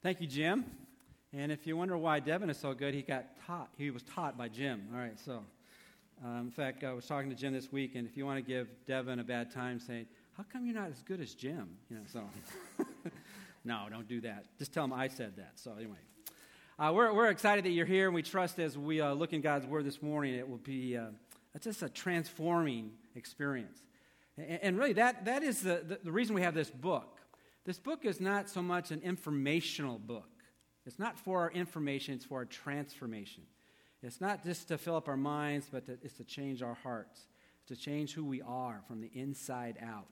Thank you, Jim. And if you wonder why Devin is so good, he got taught. He was taught by Jim. All right, so um, in fact, I was talking to Jim this week, and if you want to give Devin a bad time, saying, "How come you're not as good as Jim?" You know, so no, don't do that. Just tell him I said that. So anyway, uh, we're we're excited that you're here, and we trust as we uh, look in God's Word this morning, it will be uh, just a transforming experience. And, and really, that that is the, the the reason we have this book. This book is not so much an informational book. It's not for our information, it's for our transformation. It's not just to fill up our minds, but to, it's to change our hearts, to change who we are from the inside out.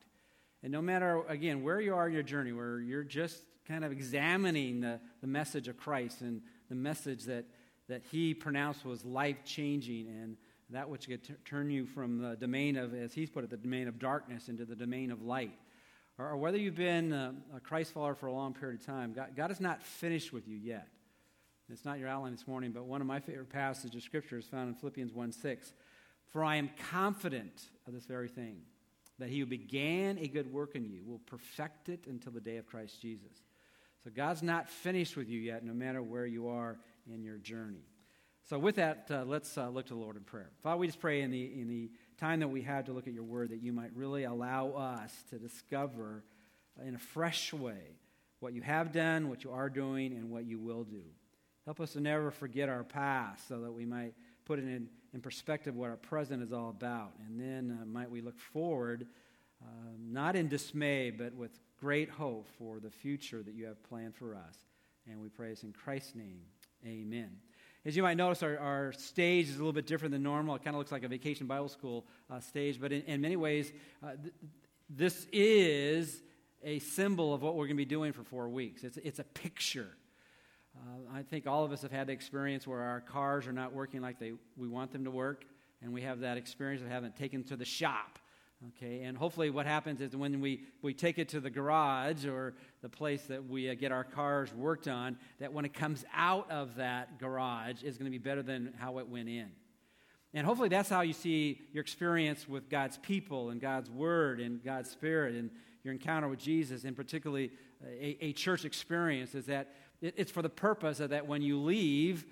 And no matter, again, where you are in your journey, where you're just kind of examining the, the message of Christ and the message that, that he pronounced was life changing and that which could t- turn you from the domain of, as he's put it, the domain of darkness into the domain of light or, or whether you've been a, a Christ follower for a long period of time, God, God is not finished with you yet. It's not your outline this morning, but one of my favorite passages of Scripture is found in Philippians 1 6. For I am confident of this very thing, that he who began a good work in you will perfect it until the day of Christ Jesus. So God's not finished with you yet, no matter where you are in your journey. So, with that, uh, let's uh, look to the Lord in prayer. Father, we just pray in the, in the time that we have to look at your word that you might really allow us to discover in a fresh way what you have done, what you are doing, and what you will do. Help us to never forget our past so that we might put it in, in perspective what our present is all about. And then uh, might we look forward, uh, not in dismay, but with great hope for the future that you have planned for us. And we pray this in Christ's name. Amen. As you might notice, our, our stage is a little bit different than normal. It kind of looks like a vacation Bible school uh, stage, but in, in many ways, uh, th- this is a symbol of what we're going to be doing for four weeks. It's, it's a picture. Uh, I think all of us have had the experience where our cars are not working like they, we want them to work, and we have that experience of having taken to the shop Okay, and hopefully, what happens is when we, we take it to the garage or the place that we uh, get our cars worked on, that when it comes out of that garage is going to be better than how it went in. And hopefully, that's how you see your experience with God's people and God's Word and God's Spirit and your encounter with Jesus, and particularly uh, a, a church experience, is that it, it's for the purpose of that when you leave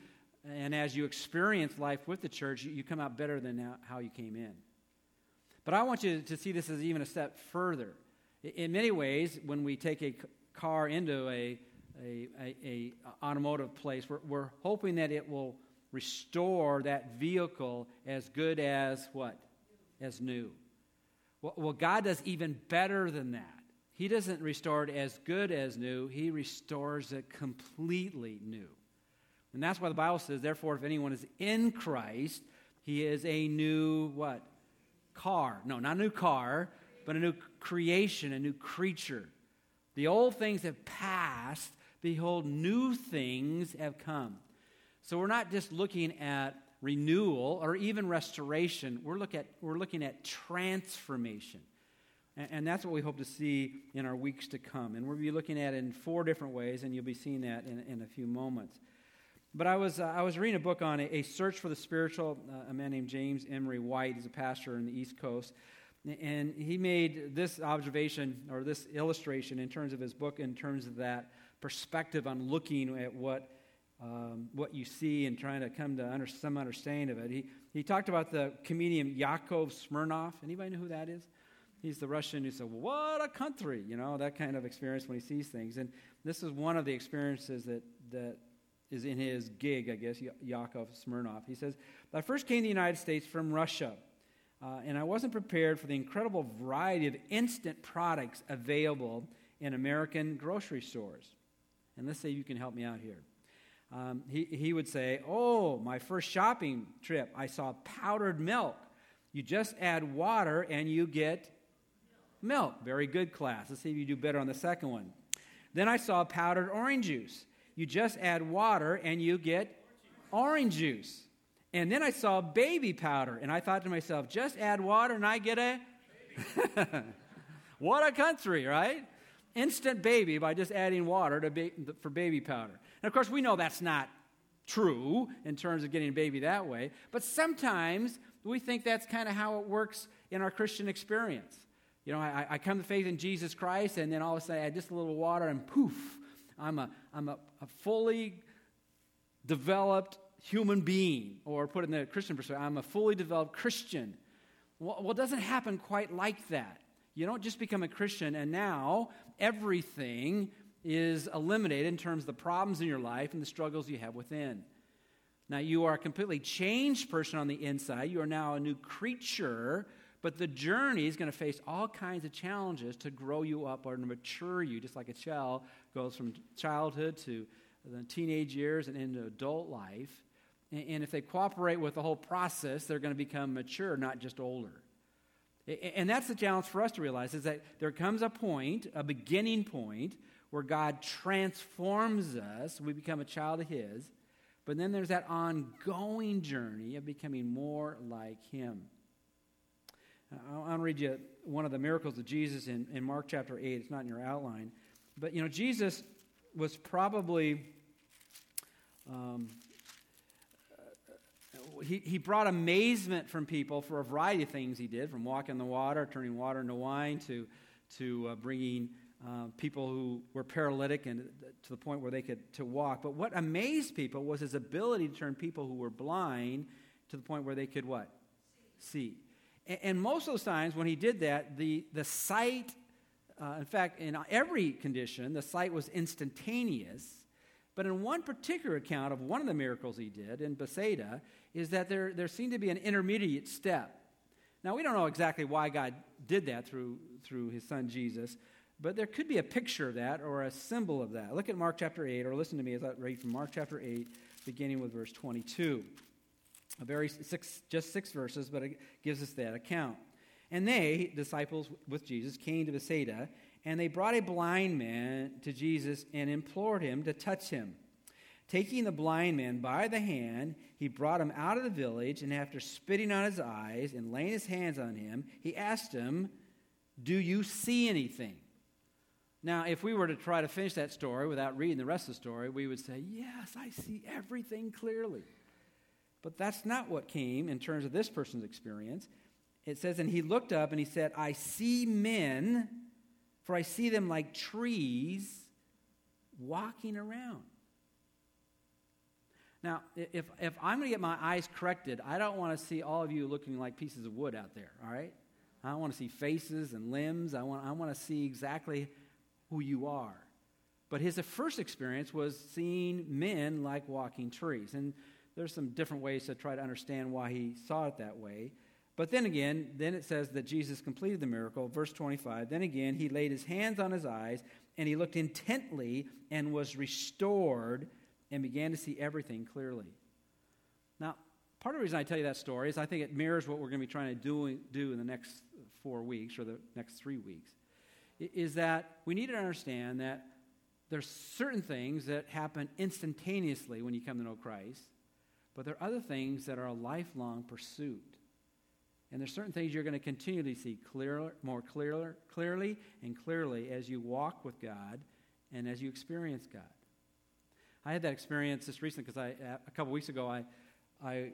and as you experience life with the church, you, you come out better than how you came in. But I want you to see this as even a step further. In many ways, when we take a car into a, a, a, a automotive place, we're, we're hoping that it will restore that vehicle as good as what? As new. Well, well, God does even better than that. He doesn't restore it as good as new, He restores it completely new. And that's why the Bible says, therefore, if anyone is in Christ, he is a new what? Car. No, not a new car, but a new creation, a new creature. The old things have passed. Behold, new things have come. So we're not just looking at renewal or even restoration, we're, look at, we're looking at transformation. And, and that's what we hope to see in our weeks to come. And we'll be looking at it in four different ways, and you'll be seeing that in, in a few moments. But I was, uh, I was reading a book on a, a search for the spiritual, uh, a man named James Emery White. He's a pastor in the East Coast. And he made this observation or this illustration in terms of his book, in terms of that perspective on looking at what, um, what you see and trying to come to under, some understanding of it. He, he talked about the comedian Yakov Smirnoff. Anybody know who that is? He's the Russian who said, What a country! You know, that kind of experience when he sees things. And this is one of the experiences that, that is in his gig, I guess, Yakov Smirnoff. He says, I first came to the United States from Russia, uh, and I wasn't prepared for the incredible variety of instant products available in American grocery stores. And let's say you can help me out here. Um, he, he would say, Oh, my first shopping trip, I saw powdered milk. You just add water and you get milk. Very good class. Let's see if you do better on the second one. Then I saw powdered orange juice. You just add water and you get orange juice. And then I saw baby powder, and I thought to myself, just add water and I get a. what a country, right? Instant baby by just adding water to ba- for baby powder. And of course, we know that's not true in terms of getting a baby that way, but sometimes we think that's kind of how it works in our Christian experience. You know, I, I come to faith in Jesus Christ, and then all of a sudden I add just a little water, and poof, I'm a, I'm a, a fully developed human being, or put in the Christian perspective, I'm a fully developed Christian. Well, well, it doesn't happen quite like that. You don't just become a Christian and now everything is eliminated in terms of the problems in your life and the struggles you have within. Now, you are a completely changed person on the inside. You are now a new creature, but the journey is going to face all kinds of challenges to grow you up or to mature you, just like a child goes from childhood to the teenage years and into adult life. And if they cooperate with the whole process, they're going to become mature, not just older. And that's the challenge for us to realize is that there comes a point, a beginning point, where God transforms us. We become a child of His. But then there's that ongoing journey of becoming more like Him. I want to read you one of the miracles of Jesus in, in Mark chapter 8. It's not in your outline. But, you know, Jesus was probably um, he, he brought amazement from people for a variety of things he did, from walking the water, turning water into wine, to, to uh, bringing uh, people who were paralytic and to the point where they could to walk. But what amazed people was his ability to turn people who were blind to the point where they could what? See. And, and most of those times when he did that, the, the sight, uh, in fact, in every condition, the sight was instantaneous. But in one particular account of one of the miracles he did in Bethsaida, is that there, there seemed to be an intermediate step. Now, we don't know exactly why God did that through, through his son Jesus, but there could be a picture of that or a symbol of that. Look at Mark chapter 8, or listen to me as I read from Mark chapter 8, beginning with verse 22. A very six, just six verses, but it gives us that account. And they, disciples with Jesus, came to Bethsaida, and they brought a blind man to Jesus and implored him to touch him. Taking the blind man by the hand, he brought him out of the village, and after spitting on his eyes and laying his hands on him, he asked him, Do you see anything? Now, if we were to try to finish that story without reading the rest of the story, we would say, Yes, I see everything clearly. But that's not what came in terms of this person's experience. It says, And he looked up and he said, I see men, for I see them like trees walking around. Now, if, if I'm going to get my eyes corrected, I don't want to see all of you looking like pieces of wood out there, all right? I want to see faces and limbs. I want, I want to see exactly who you are. But his uh, first experience was seeing men like walking trees. And there's some different ways to try to understand why he saw it that way. But then again, then it says that Jesus completed the miracle. Verse 25. Then again, he laid his hands on his eyes, and he looked intently and was restored and began to see everything clearly. Now, part of the reason I tell you that story is I think it mirrors what we're going to be trying to do, do in the next four weeks or the next three weeks. Is that we need to understand that there's certain things that happen instantaneously when you come to know Christ, but there are other things that are a lifelong pursuit. And there's certain things you're going to continually see clearer, more clearer, clearly and clearly as you walk with God and as you experience God. I had that experience just recently because I, a couple weeks ago, I, I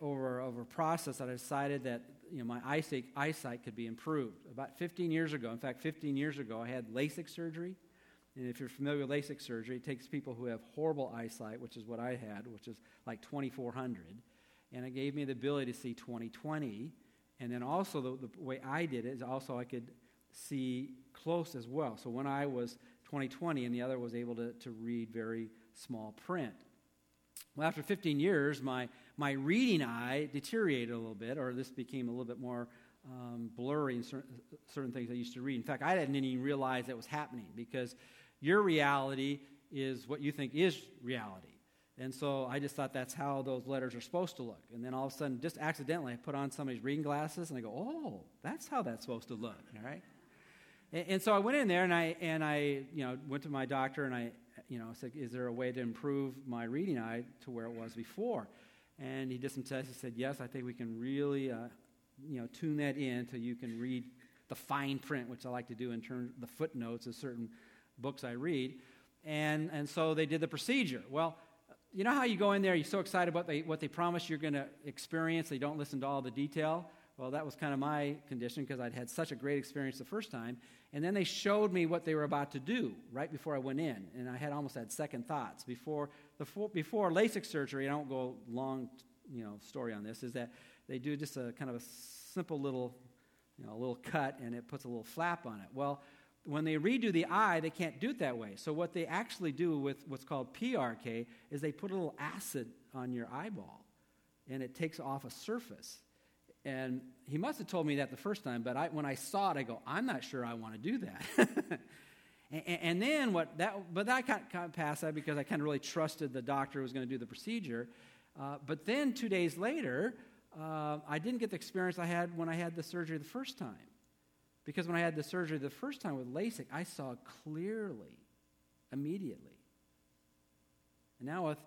over over a process, I decided that you know my eyesight eyesight could be improved. About 15 years ago, in fact, 15 years ago, I had LASIK surgery. And if you're familiar with LASIK surgery, it takes people who have horrible eyesight, which is what I had, which is like 2400, and it gave me the ability to see 2020. And then also the, the way I did it is also I could see close as well. So when I was 2020 and the other was able to, to read very small print. Well, after 15 years, my, my reading eye deteriorated a little bit, or this became a little bit more um, blurry in certain, certain things I used to read. In fact, I didn't even realize that was happening because your reality is what you think is reality. And so I just thought that's how those letters are supposed to look. And then all of a sudden, just accidentally, I put on somebody's reading glasses and I go, oh, that's how that's supposed to look, all right? And, and so I went in there and I, and I you know, went to my doctor and I you know, said, is there a way to improve my reading eye to where it was before? And he did some tests. He said, yes, I think we can really, uh, you know, tune that in so you can read the fine print, which I like to do in terms of the footnotes of certain books I read. And, and so they did the procedure. Well, you know how you go in there, you're so excited about they, what they promise you're going to experience, they don't listen to all the detail? Well, that was kind of my condition because I'd had such a great experience the first time. And then they showed me what they were about to do right before I went in. And I had almost had second thoughts. Before, the, before LASIK surgery, I don't go long you know, story on this, is that they do just a kind of a simple little, you know, a little cut and it puts a little flap on it. Well, when they redo the eye, they can't do it that way. So what they actually do with what's called PRK is they put a little acid on your eyeball and it takes off a surface. And he must have told me that the first time, but I, when I saw it, I go, I'm not sure I want to do that. and, and, then what that, but that kind of passed that because I kind of really trusted the doctor was going to do the procedure. Uh, but then two days later, uh, I didn't get the experience I had when I had the surgery the first time. Because when I had the surgery the first time with LASIK, I saw clearly, immediately. And now with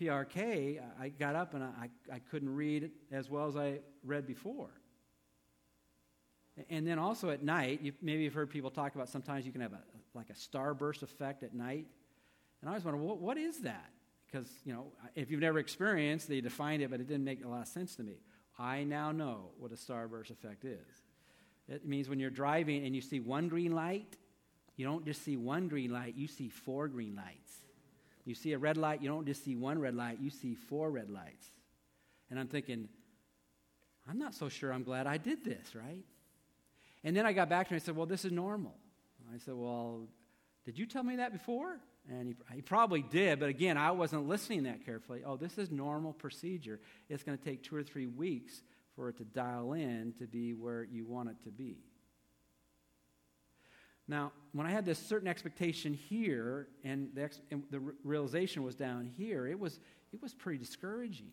PRK, I got up and I, I couldn't read as well as I read before. And then also at night, you, maybe you've heard people talk about sometimes you can have a, like a starburst effect at night. And I was wondering, what, what is that? Because, you know, if you've never experienced, they defined it, but it didn't make a lot of sense to me. I now know what a starburst effect is. It means when you're driving and you see one green light, you don't just see one green light, you see four green lights. You see a red light, you don't just see one red light, you see four red lights. And I'm thinking, I'm not so sure I'm glad I did this, right? And then I got back to him and I said, Well, this is normal. I said, Well, did you tell me that before? And he, he probably did, but again, I wasn't listening that carefully. Oh, this is normal procedure. It's going to take two or three weeks for it to dial in to be where you want it to be. Now, when I had this certain expectation here, and the, ex- and the realization was down here, it was, it was pretty discouraging.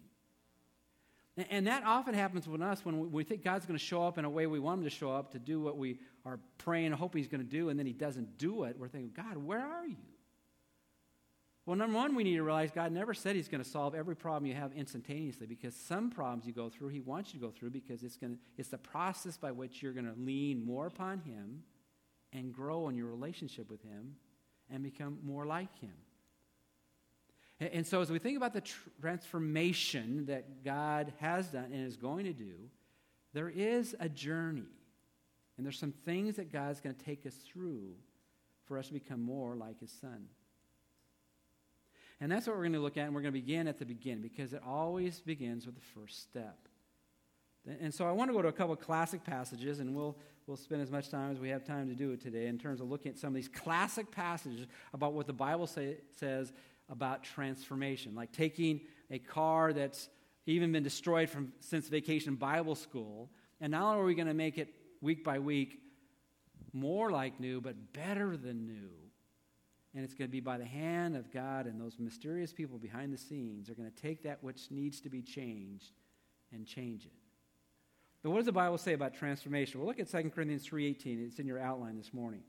And, and that often happens with us when we, we think God's going to show up in a way we want him to show up to do what we are praying and hoping he's going to do, and then he doesn't do it. We're thinking, God, where are you? Well, number one, we need to realize God never said He's going to solve every problem you have instantaneously because some problems you go through, He wants you to go through because it's, going to, it's the process by which you're going to lean more upon Him and grow in your relationship with Him and become more like Him. And, and so, as we think about the transformation that God has done and is going to do, there is a journey. And there's some things that God's going to take us through for us to become more like His Son. And that's what we're going to look at, and we're going to begin at the beginning because it always begins with the first step. And so I want to go to a couple classic passages, and we'll, we'll spend as much time as we have time to do it today in terms of looking at some of these classic passages about what the Bible say, says about transformation, like taking a car that's even been destroyed from since vacation Bible school, and not only are we going to make it week by week more like new, but better than new and it's going to be by the hand of God and those mysterious people behind the scenes are going to take that which needs to be changed and change it. But what does the Bible say about transformation? Well, look at 2 Corinthians 3:18. It's in your outline this morning.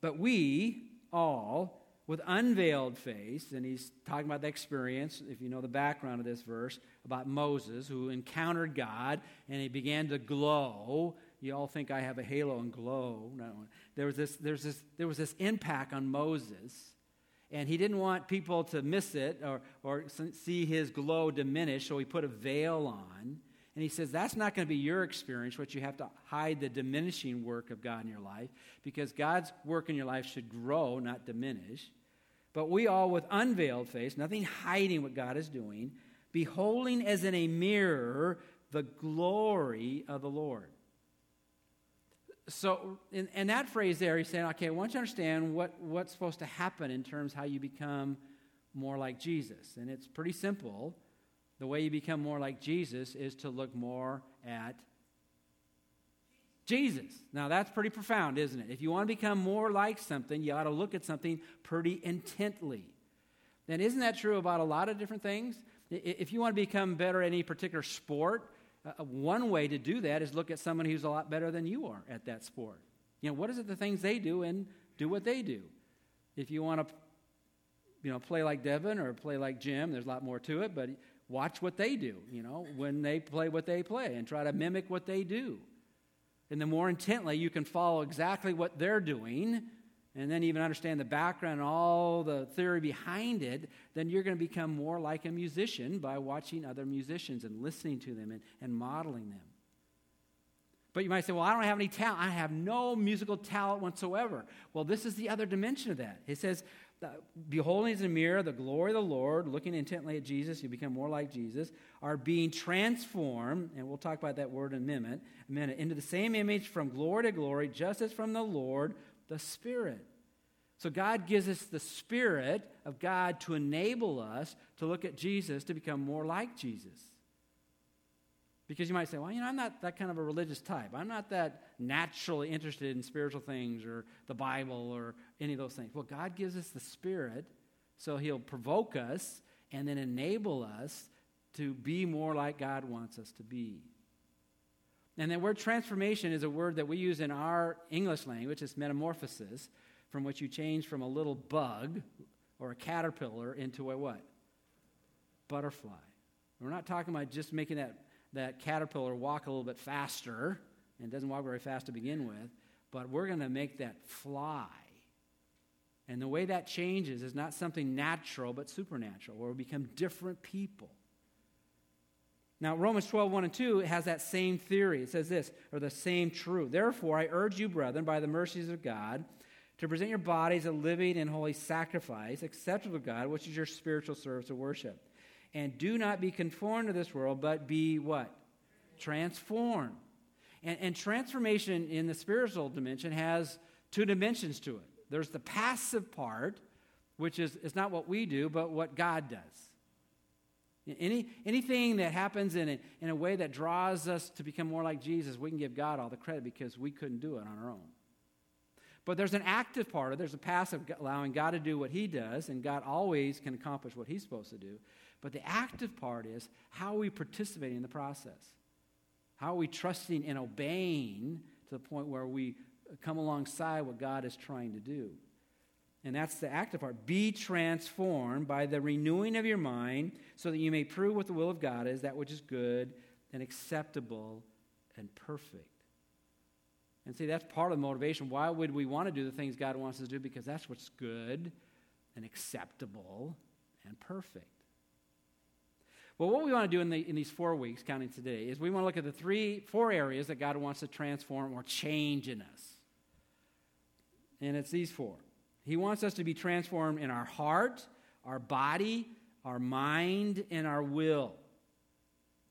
But we all with unveiled face, and he's talking about the experience, if you know the background of this verse, about Moses who encountered God and he began to glow you all think I have a halo and glow. No. There was this, there's this, there was this impact on Moses, and he didn't want people to miss it or, or see his glow diminish, so he put a veil on. And he says that's not going to be your experience, but you have to hide the diminishing work of God in your life because God's work in your life should grow, not diminish. But we all, with unveiled face, nothing hiding what God is doing, beholding as in a mirror the glory of the Lord so in, in, that phrase there, he's saying, okay, I want you to understand what, what's supposed to happen in terms how you become more like Jesus. And it's pretty simple. The way you become more like Jesus is to look more at Jesus. Now, that's pretty profound, isn't it? If you want to become more like something, you ought to look at something pretty intently. And isn't that true about a lot of different things? If you want to become better at any particular sport, uh, one way to do that is look at someone who's a lot better than you are at that sport. You know, what is it the things they do and do what they do? If you want to, you know, play like Devin or play like Jim, there's a lot more to it, but watch what they do, you know, when they play what they play and try to mimic what they do. And the more intently you can follow exactly what they're doing, and then even understand the background and all the theory behind it, then you're going to become more like a musician by watching other musicians and listening to them and, and modeling them. But you might say, well, I don't have any talent. I have no musical talent whatsoever. Well, this is the other dimension of that. It says, beholding in a mirror the glory of the Lord, looking intently at Jesus, you become more like Jesus, are being transformed, and we'll talk about that word in a minute, a minute into the same image from glory to glory, just as from the Lord, the Spirit. So God gives us the Spirit of God to enable us to look at Jesus to become more like Jesus. Because you might say, well, you know, I'm not that kind of a religious type. I'm not that naturally interested in spiritual things or the Bible or any of those things. Well, God gives us the Spirit, so He'll provoke us and then enable us to be more like God wants us to be. And the word transformation is a word that we use in our English language. It's metamorphosis, from which you change from a little bug or a caterpillar into a what? Butterfly. We're not talking about just making that that caterpillar walk a little bit faster, and doesn't walk very fast to begin with, but we're going to make that fly. And the way that changes is not something natural, but supernatural, where we become different people. Now, Romans 12, 1 and 2 has that same theory. It says this, or the same truth. Therefore, I urge you, brethren, by the mercies of God, to present your bodies a living and holy sacrifice, acceptable to God, which is your spiritual service of worship. And do not be conformed to this world, but be what? Transformed. And, and transformation in the spiritual dimension has two dimensions to it. There's the passive part, which is, is not what we do, but what God does. Any, anything that happens in a, in a way that draws us to become more like Jesus, we can give God all the credit because we couldn't do it on our own. But there's an active part of. There's a passive, allowing God to do what He does, and God always can accomplish what He's supposed to do. But the active part is how are we participating in the process? How are we trusting and obeying to the point where we come alongside what God is trying to do? And that's the active part. Be transformed by the renewing of your mind so that you may prove what the will of God is, that which is good and acceptable and perfect. And see, that's part of the motivation. Why would we want to do the things God wants us to do? Because that's what's good and acceptable and perfect. Well, what we want to do in, the, in these four weeks, counting today, is we want to look at the three, four areas that God wants to transform or change in us. And it's these four. He wants us to be transformed in our heart, our body, our mind, and our will.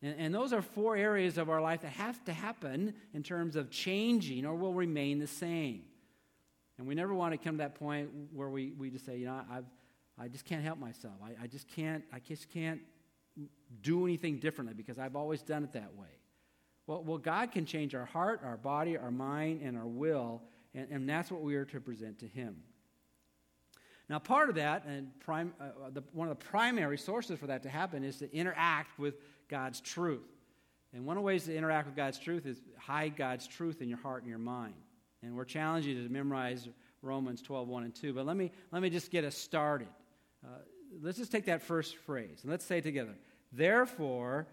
And, and, those are four areas of our life that have to happen in terms of changing or will remain the same. And we never want to come to that point where we, we just say, you know, I've, I just can't help myself. I, I just can't, I just can't do anything differently because I've always done it that way. Well, well God can change our heart, our body, our mind, and our will, and, and that's what we are to present to Him. Now, part of that, and prime, uh, the, one of the primary sources for that to happen is to interact with God's truth. And one of the ways to interact with God's truth is hide God's truth in your heart and your mind. And we're challenging you to memorize Romans 12, 1 and 2. But let me, let me just get us started. Uh, let's just take that first phrase and let's say it together. Therefore,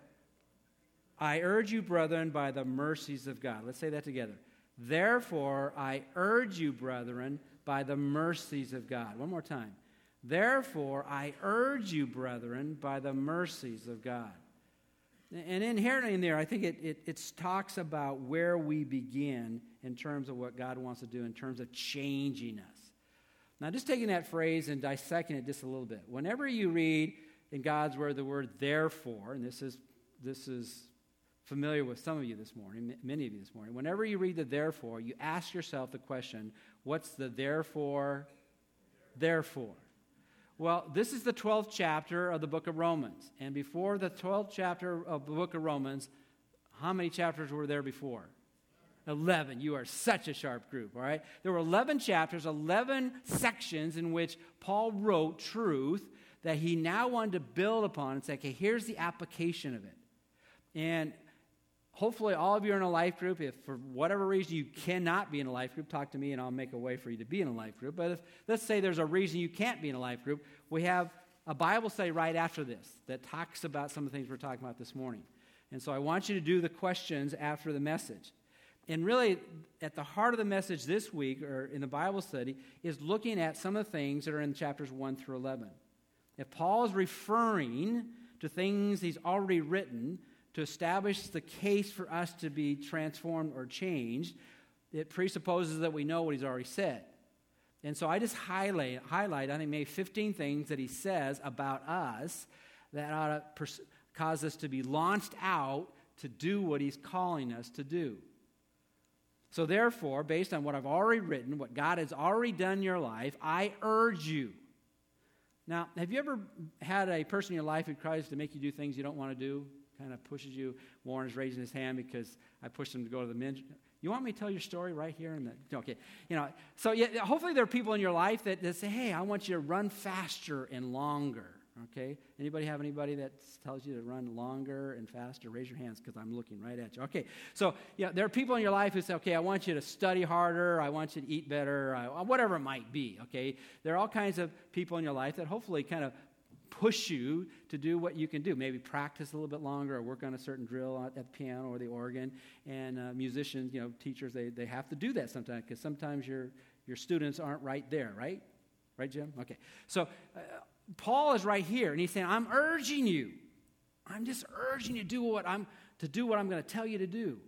I urge you, brethren, by the mercies of God. Let's say that together. Therefore, I urge you, brethren, by the mercies of God. One more time. Therefore, I urge you, brethren, by the mercies of God. And inherently in there, I think it, it, it, talks about where we begin in terms of what God wants to do, in terms of changing us. Now, just taking that phrase and dissecting it just a little bit. Whenever you read in God's word the word therefore, and this is, this is familiar with some of you this morning, many of you this morning. Whenever you read the therefore, you ask yourself the question, what's the therefore? Therefore. Well, this is the 12th chapter of the book of Romans. And before the 12th chapter of the book of Romans, how many chapters were there before? 11. You are such a sharp group, all right? There were 11 chapters, 11 sections in which Paul wrote truth that he now wanted to build upon and say, okay, here's the application of it. And hopefully, all of you are in a life group. If for whatever reason you cannot be in a life group, talk to me and I'll make a way for you to be in a life group. But if, let's say there's a reason you can't be in a life group, we have a Bible study right after this that talks about some of the things we're talking about this morning. And so I want you to do the questions after the message. And really, at the heart of the message this week, or in the Bible study, is looking at some of the things that are in chapters 1 through 11. If Paul is referring to things he's already written, to establish the case for us to be transformed or changed, it presupposes that we know what he's already said. And so I just highlight, highlight I think, maybe 15 things that he says about us that ought to pers- cause us to be launched out to do what he's calling us to do. So, therefore, based on what I've already written, what God has already done in your life, I urge you. Now, have you ever had a person in your life who tries to make you do things you don't want to do? Kind of pushes you. Warren is raising his hand because I pushed him to go to the men's. You want me to tell your story right here? In the, okay. You know, so yeah, hopefully there are people in your life that, that say, hey, I want you to run faster and longer. Okay? Anybody have anybody that tells you to run longer and faster? Raise your hands because I'm looking right at you. Okay. So, yeah, there are people in your life who say, okay, I want you to study harder. I want you to eat better. I, whatever it might be. Okay? There are all kinds of people in your life that hopefully kind of push you to do what you can do. Maybe practice a little bit longer or work on a certain drill at the piano or the organ. And uh, musicians, you know, teachers, they, they have to do that sometimes because sometimes your, your students aren't right there, right? Right, Jim? Okay. So uh, Paul is right here and he's saying, I'm urging you. I'm just urging you to do what I'm to do what I'm going to tell you to do.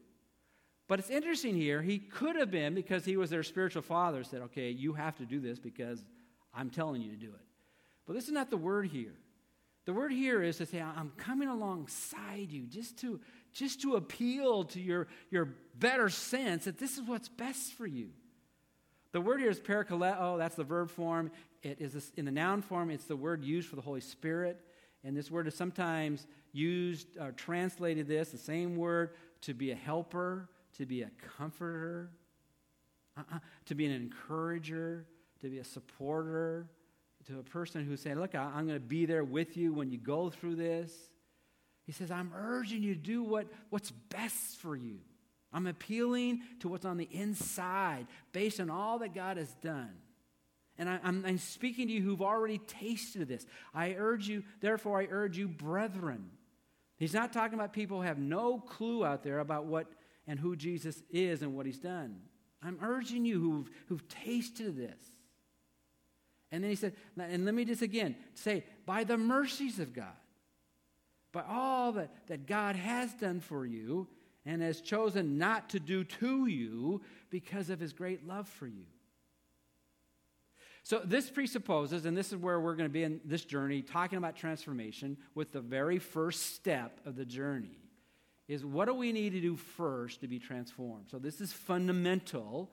But it's interesting here, he could have been, because he was their spiritual father, said, Okay, you have to do this because I'm telling you to do it. But this is not the word here. The word here is to say, I'm coming alongside you just to, just to appeal to your, your better sense that this is what's best for you. The word here is parakaleo, that's the verb form. It is this, in the noun form, it's the word used for the Holy Spirit. And this word is sometimes used or uh, translated this, the same word, to be a helper, to be a comforter, uh-uh, to be an encourager, to be a supporter, to a person who's saying, Look, I'm going to be there with you when you go through this. He says, I'm urging you to do what, what's best for you. I'm appealing to what's on the inside based on all that God has done. And I, am I'm speaking to you who've already tasted this. I urge you, therefore, I urge you, brethren. He's not talking about people who have no clue out there about what and who Jesus is and what he's done. I'm urging you who've, who've tasted this and then he said, and let me just again say, by the mercies of God, by all that, that God has done for you and has chosen not to do to you because of his great love for you. So, this presupposes, and this is where we're going to be in this journey, talking about transformation with the very first step of the journey is what do we need to do first to be transformed? So, this is fundamental.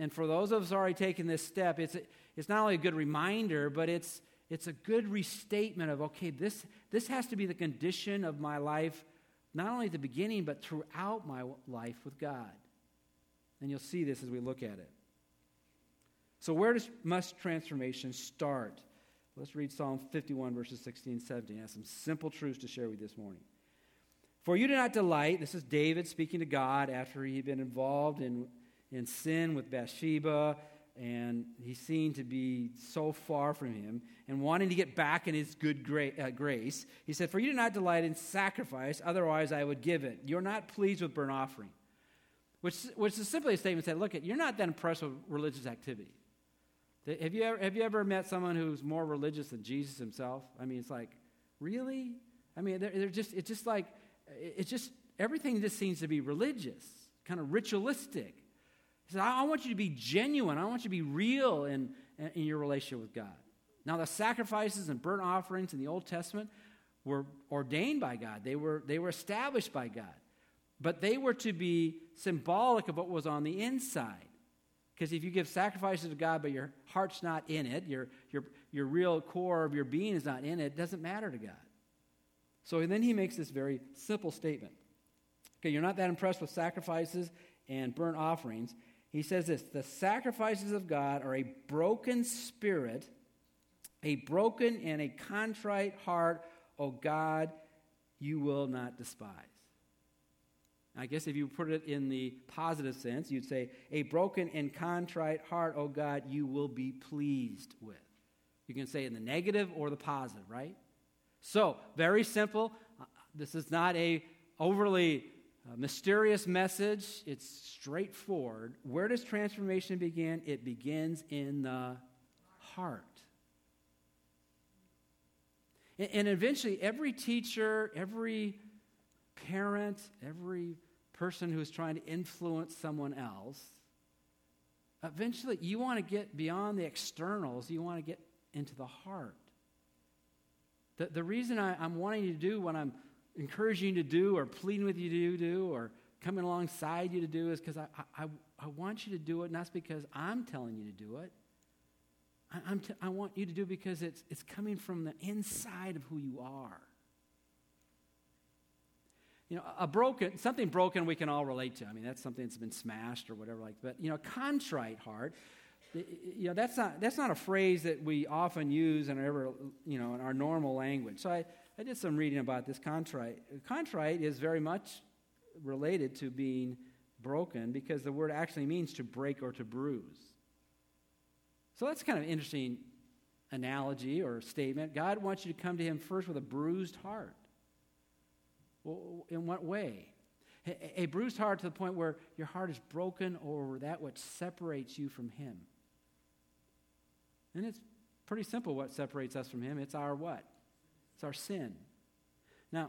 And for those of us already taking this step, it's, it's not only a good reminder, but it's, it's a good restatement of, okay, this, this has to be the condition of my life, not only at the beginning, but throughout my life with God. And you'll see this as we look at it. So, where does must transformation start? Let's read Psalm 51, verses 16 and 17. I have some simple truths to share with you this morning. For you do not delight, this is David speaking to God after he had been involved in, in sin with Bathsheba and he seemed to be so far from him and wanting to get back in his good gra- uh, grace. He said, For you do not delight in sacrifice, otherwise I would give it. You're not pleased with burnt offering. Which, which is simply a statement that, look, you're not that impressed with religious activity. Have you, ever, have you ever met someone who's more religious than Jesus himself? I mean, it's like, really? I mean, they're, they're just, it's just like, it's just, everything just seems to be religious, kind of ritualistic. He said, I want you to be genuine. I want you to be real in, in your relationship with God. Now, the sacrifices and burnt offerings in the Old Testament were ordained by God, they were, they were established by God. But they were to be symbolic of what was on the inside. Because if you give sacrifices to God, but your heart's not in it, your, your, your real core of your being is not in it, it doesn't matter to God. So then he makes this very simple statement. Okay, you're not that impressed with sacrifices and burnt offerings. He says this the sacrifices of God are a broken spirit, a broken and a contrite heart, O God, you will not despise. I guess if you put it in the positive sense, you'd say, A broken and contrite heart, O God, you will be pleased with. You can say in the negative or the positive, right? So, very simple. Uh, this is not a overly a mysterious message. It's straightforward. Where does transformation begin? It begins in the heart. And eventually, every teacher, every parent, every person who's trying to influence someone else, eventually you want to get beyond the externals, you want to get into the heart. The, the reason I, am wanting you to do what I'm encouraging you to do or pleading with you to do or coming alongside you to do is because I, I, I want you to do it, not because I'm telling you to do it. I, I'm t- I want you to do it because it's, it's coming from the inside of who you are. You know, a broken, something broken we can all relate to. I mean, that's something that's been smashed or whatever like But, you know, contrite heart, you know, that's not, that's not a phrase that we often use in our, you know, in our normal language. So I, I did some reading about this contrite. Contrite is very much related to being broken because the word actually means to break or to bruise. So that's kind of an interesting analogy or statement. God wants you to come to Him first with a bruised heart. Well, in what way? A, a bruised heart to the point where your heart is broken over that which separates you from Him. And it's pretty simple what separates us from Him. It's our what? It's our sin. Now,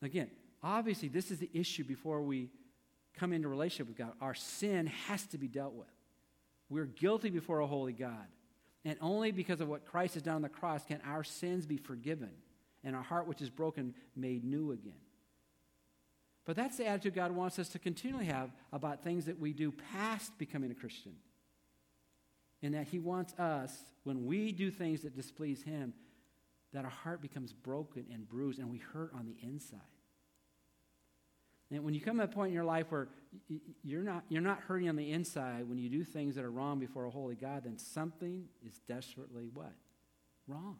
again, obviously, this is the issue before we come into relationship with God. Our sin has to be dealt with. We're guilty before a holy God. And only because of what Christ has done on the cross can our sins be forgiven and our heart, which is broken, made new again. But that's the attitude God wants us to continually have about things that we do past becoming a Christian. And that He wants us, when we do things that displease Him, that our heart becomes broken and bruised and we hurt on the inside. And when you come to a point in your life where you're not, you're not hurting on the inside when you do things that are wrong before a holy God, then something is desperately what? Wrong.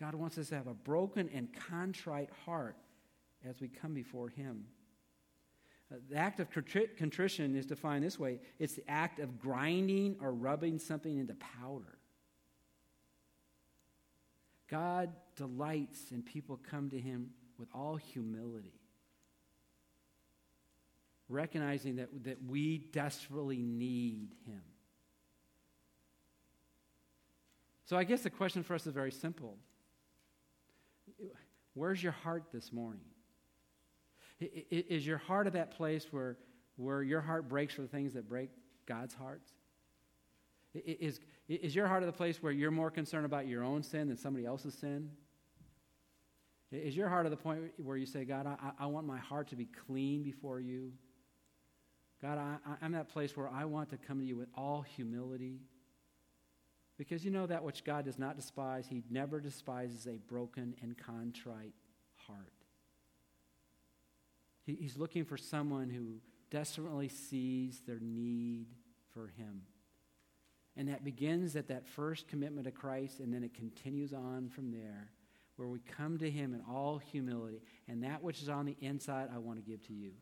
God wants us to have a broken and contrite heart as we come before Him. Uh, the act of contrition is defined this way it's the act of grinding or rubbing something into powder. God delights in people come to Him with all humility, recognizing that, that we desperately need Him. So I guess the question for us is very simple Where's your heart this morning? Is your heart at that place where, where your heart breaks for the things that break God's hearts? Is, is your heart at the place where you're more concerned about your own sin than somebody else's sin? Is your heart at the point where you say, God, I, I want my heart to be clean before you? God, I, I'm that place where I want to come to you with all humility. Because you know that which God does not despise, He never despises a broken and contrite heart. He, he's looking for someone who desperately sees their need for Him. And that begins at that first commitment to Christ, and then it continues on from there, where we come to Him in all humility. And that which is on the inside, I want to give to you.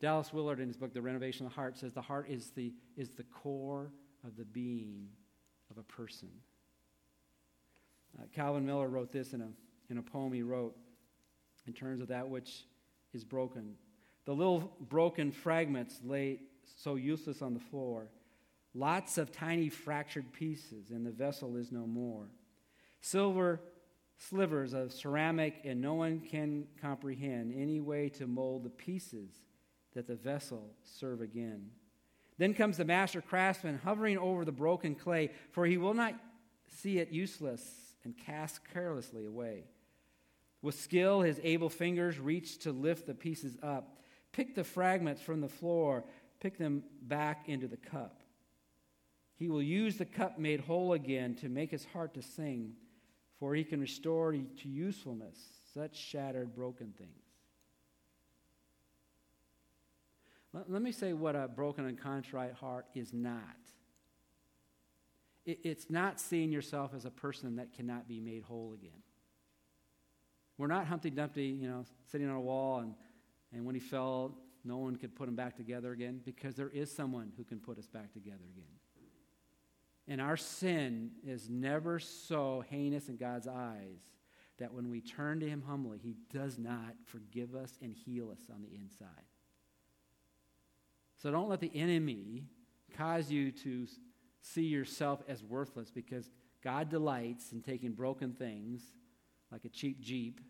Dallas Willard, in his book, The Renovation of the Heart, says the heart is the, is the core of the being of a person. Uh, Calvin Miller wrote this in a, in a poem he wrote in terms of that which is broken. The little broken fragments lay so useless on the floor. Lots of tiny fractured pieces, and the vessel is no more. Silver slivers of ceramic, and no one can comprehend any way to mold the pieces that the vessel serve again. Then comes the master craftsman hovering over the broken clay, for he will not see it useless and cast carelessly away. With skill, his able fingers reach to lift the pieces up, pick the fragments from the floor, pick them back into the cup. He will use the cup made whole again to make his heart to sing, for he can restore to usefulness such shattered, broken things. Let, let me say what a broken and contrite heart is not. It, it's not seeing yourself as a person that cannot be made whole again. We're not Humpty Dumpty, you know, sitting on a wall and, and when he fell, no one could put him back together again because there is someone who can put us back together again. And our sin is never so heinous in God's eyes that when we turn to Him humbly, He does not forgive us and heal us on the inside. So don't let the enemy cause you to see yourself as worthless because God delights in taking broken things like a cheap Jeep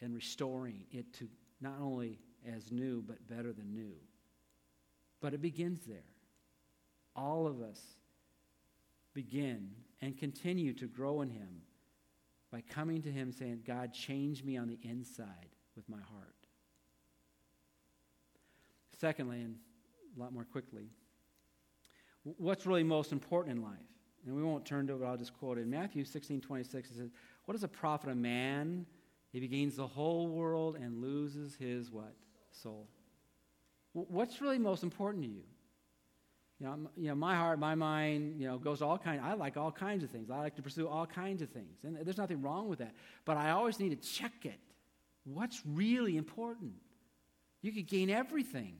and restoring it to not only as new, but better than new. But it begins there. All of us begin and continue to grow in Him by coming to Him saying, God, change me on the inside with my heart. Secondly, and a lot more quickly, what's really most important in life? And we won't turn to it, I'll just quote it. In Matthew 16 26, it says, What does a profit a man if he gains the whole world and loses his what? Soul. What's really most important to you? You know, you know, my heart, my mind, you know, goes all kinds. I like all kinds of things. I like to pursue all kinds of things, and there's nothing wrong with that. But I always need to check it. What's really important? You could gain everything,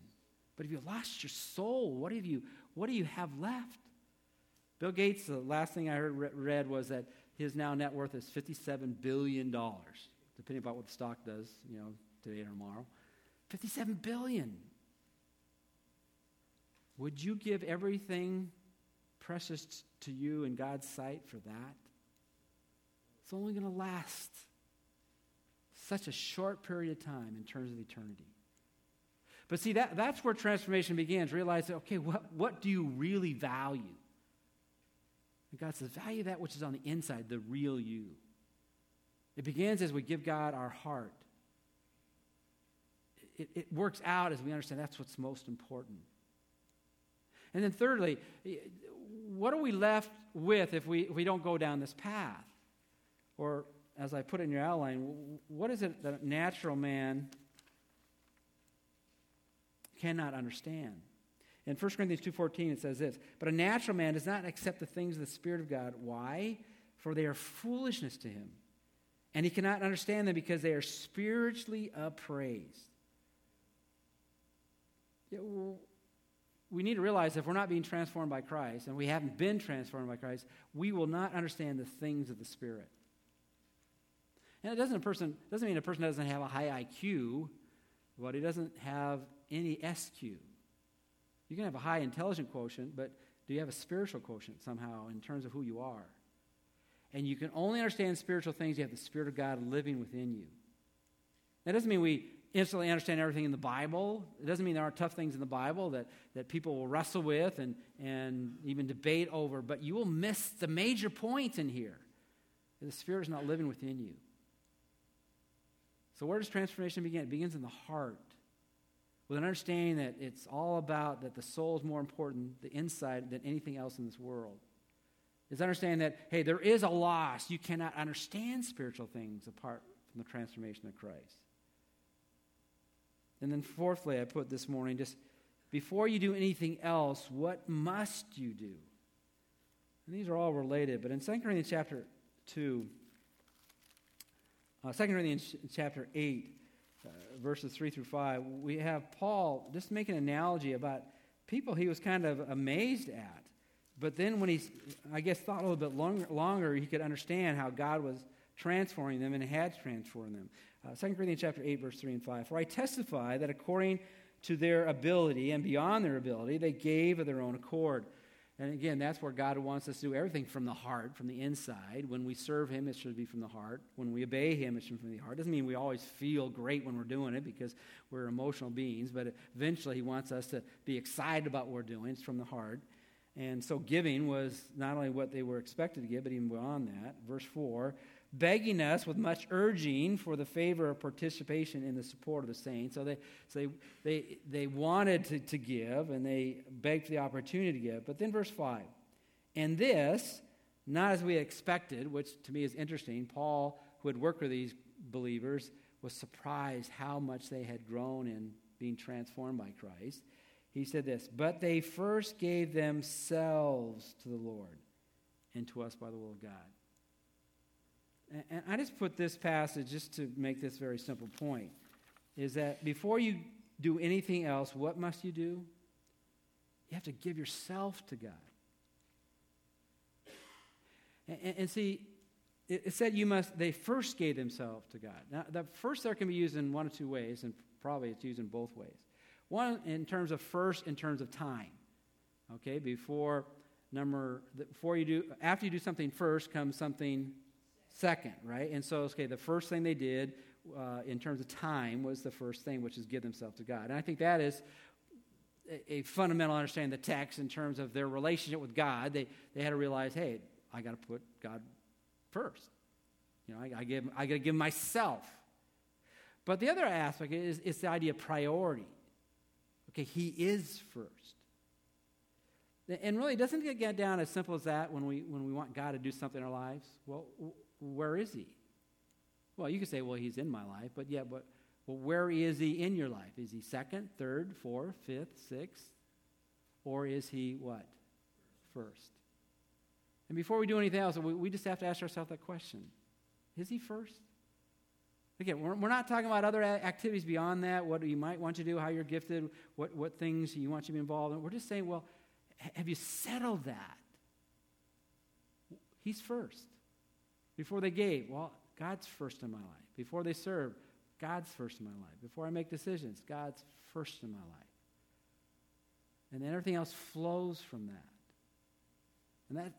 but if you lost your soul, what have you? What do you have left? Bill Gates. The last thing I heard read was that his now net worth is fifty-seven billion dollars, depending upon what the stock does, you know, today or tomorrow. Fifty-seven billion. Would you give everything precious to you in God's sight for that? It's only going to last such a short period of time in terms of eternity. But see, that, that's where transformation begins. Realize that, okay, what, what do you really value? And God says, value that which is on the inside, the real you. It begins as we give God our heart. It, it works out as we understand that's what's most important. And then, thirdly, what are we left with if we, if we don't go down this path? Or, as I put in your outline, what is it that a natural man cannot understand? In 1 Corinthians 2.14, it says this, But a natural man does not accept the things of the Spirit of God. Why? For they are foolishness to him. And he cannot understand them because they are spiritually appraised. Yeah, well, we need to realize if we're not being transformed by Christ and we haven't been transformed by Christ, we will not understand the things of the Spirit. And it doesn't, a person, doesn't mean a person doesn't have a high IQ, but he doesn't have any SQ. You can have a high intelligent quotient, but do you have a spiritual quotient somehow in terms of who you are? And you can only understand spiritual things, if you have the Spirit of God living within you. That doesn't mean we instantly understand everything in the Bible. It doesn't mean there aren't tough things in the Bible that, that people will wrestle with and, and even debate over, but you will miss the major points in here. The Spirit is not living within you. So, where does transformation begin? It begins in the heart with an understanding that it's all about that the soul is more important, the inside, than anything else in this world. It's understanding that, hey, there is a loss. You cannot understand spiritual things apart from the transformation of Christ. And then, fourthly, I put this morning just before you do anything else, what must you do? And these are all related, but in 2 Corinthians chapter 2, uh, 2 Corinthians chapter 8, uh, verses 3 through 5, we have Paul just make an analogy about people he was kind of amazed at. But then when he, I guess, thought a little bit longer, longer, he could understand how God was transforming them and had transformed them. Uh, 2 Corinthians chapter 8, verse 3 and 5. For I testify that according to their ability and beyond their ability, they gave of their own accord. And again, that's where God wants us to do everything from the heart, from the inside. When we serve Him, it should be from the heart. When we obey Him, it should be from the heart. Doesn't mean we always feel great when we're doing it because we're emotional beings, but eventually He wants us to be excited about what we're doing. It's from the heart. And so giving was not only what they were expected to give, but even beyond that. Verse 4 begging us with much urging for the favor of participation in the support of the saints. So they, so they, they, they wanted to, to give and they begged for the opportunity to give. But then, verse 5 and this, not as we expected, which to me is interesting, Paul, who had worked with these believers, was surprised how much they had grown in being transformed by Christ. He said this, but they first gave themselves to the Lord and to us by the will of God. And I just put this passage just to make this very simple point is that before you do anything else, what must you do? You have to give yourself to God. And, and see, it, it, said you must, they first gave themselves to God. Now, the first there can be used in one of two ways, and probably it's used in both ways. One, in terms of first, in terms of time. Okay, before number, before you do, after you do something first comes something second, right? And so, okay, the first thing they did uh, in terms of time, was the first thing, which is give themselves to God. And I think that is a, a fundamental understanding of the text in terms of their relationship with God. They, they had to realize, hey, I got to put God first. You know, I, I, give, I got to give myself. But the other aspect is, is the idea of priority. Okay, He is first. And really, doesn't it get down as simple as that when we, when we want God to do something in our lives? Well, where is He? Well, you could say, well, He's in my life, but yeah, but well, where is He in your life? Is He second, third, fourth, fifth, sixth? Or is He what? First. And before we do anything else, we, we just have to ask ourselves that question Is He first? Again, we're, we're not talking about other activities beyond that, what you might want to do, how you're gifted, what, what things you want to be involved in. We're just saying, well, have you settled that? He's first. Before they gave, well, God's first in my life. Before they serve, God's first in my life. Before I make decisions, God's first in my life. And then everything else flows from that. And that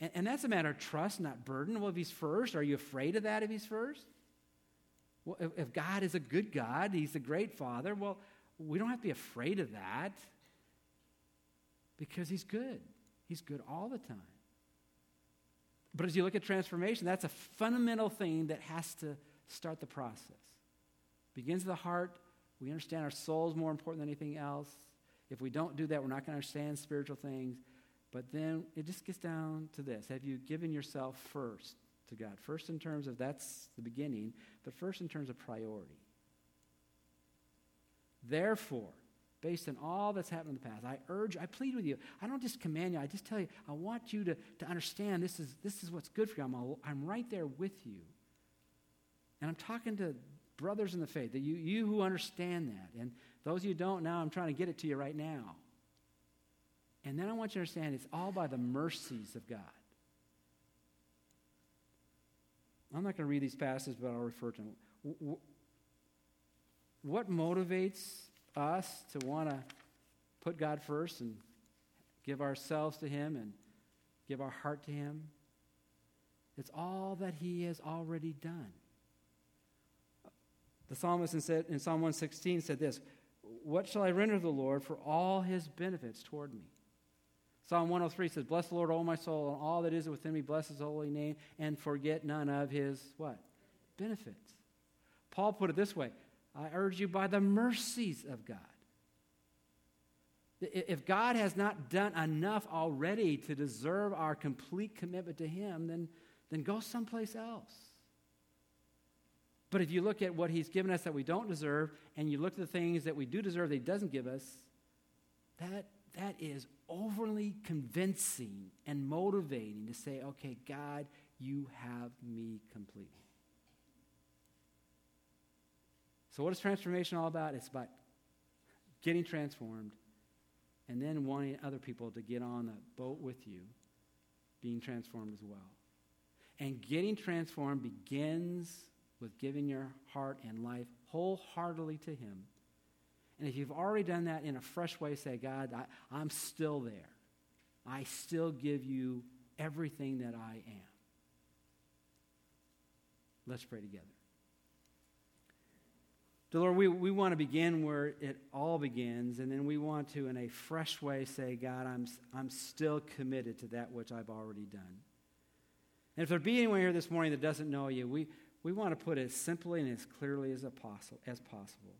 and, and that's a matter of trust, not burden. Well, if he's first, are you afraid of that if he's first? Well, if, if God is a good God, he's a great father, well, we don't have to be afraid of that because he's good. He's good all the time. But as you look at transformation, that's a fundamental thing that has to start the process. Begins with the heart. We understand our soul is more important than anything else. If we don't do that, we're not going to understand spiritual things. But then it just gets down to this Have you given yourself first to God? First, in terms of that's the beginning, but first, in terms of priority. Therefore, based on all that's happened in the past. I urge, I plead with you. I don't just command you, I just tell you, I want you to, to understand this is, this is what's good for you. I'm, I'm right there with you. And I'm talking to brothers in the faith, that you, you who understand that. And those you don't now, I'm trying to get it to you right now. And then I want you to understand it's all by the mercies of God. I'm not going to read these passages, but I'll refer to them. What motivates us to want to put God first and give ourselves to Him and give our heart to Him. It's all that He has already done. The psalmist in Psalm 116 said this What shall I render the Lord for all His benefits toward me? Psalm 103 says, Bless the Lord, O my soul, and all that is within me, bless his holy name, and forget none of his what? Benefits. Paul put it this way I urge you by the mercies of God. If God has not done enough already to deserve our complete commitment to Him, then, then go someplace else. But if you look at what He's given us that we don't deserve, and you look at the things that we do deserve that He doesn't give us, that, that is overly convincing and motivating to say, okay, God, you have me completely. So, what is transformation all about? It's about getting transformed and then wanting other people to get on the boat with you, being transformed as well. And getting transformed begins with giving your heart and life wholeheartedly to Him. And if you've already done that in a fresh way, say, God, I, I'm still there. I still give you everything that I am. Let's pray together. So, Lord, we, we want to begin where it all begins, and then we want to, in a fresh way, say, God, I'm, I'm still committed to that which I've already done. And if there be anyone here this morning that doesn't know you, we, we want to put it as simply and as clearly as, apostle, as possible.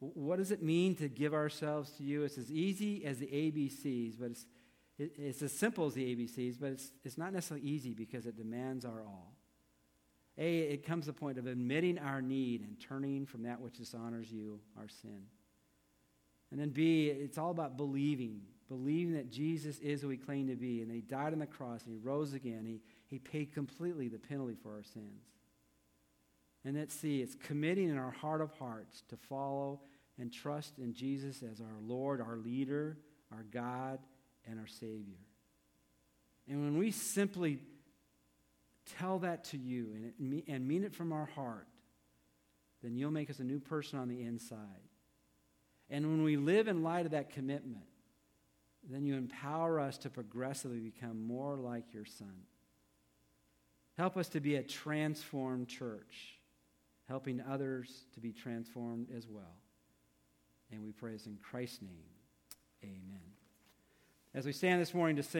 What does it mean to give ourselves to you? It's as easy as the ABCs, but it's, it, it's as simple as the ABCs, but it's, it's not necessarily easy because it demands our all. A, it comes to the point of admitting our need and turning from that which dishonors you, our sin. And then B, it's all about believing, believing that Jesus is who he claimed to be, and that he died on the cross, and he rose again. He, he paid completely the penalty for our sins. And then C, it's committing in our heart of hearts to follow and trust in Jesus as our Lord, our leader, our God, and our Savior. And when we simply tell that to you and, and mean it from our heart, then you'll make us a new person on the inside. And when we live in light of that commitment, then you empower us to progressively become more like your Son. Help us to be a transformed church helping others to be transformed as well. And we pray this in Christ's name. Amen. As we stand this morning to sing,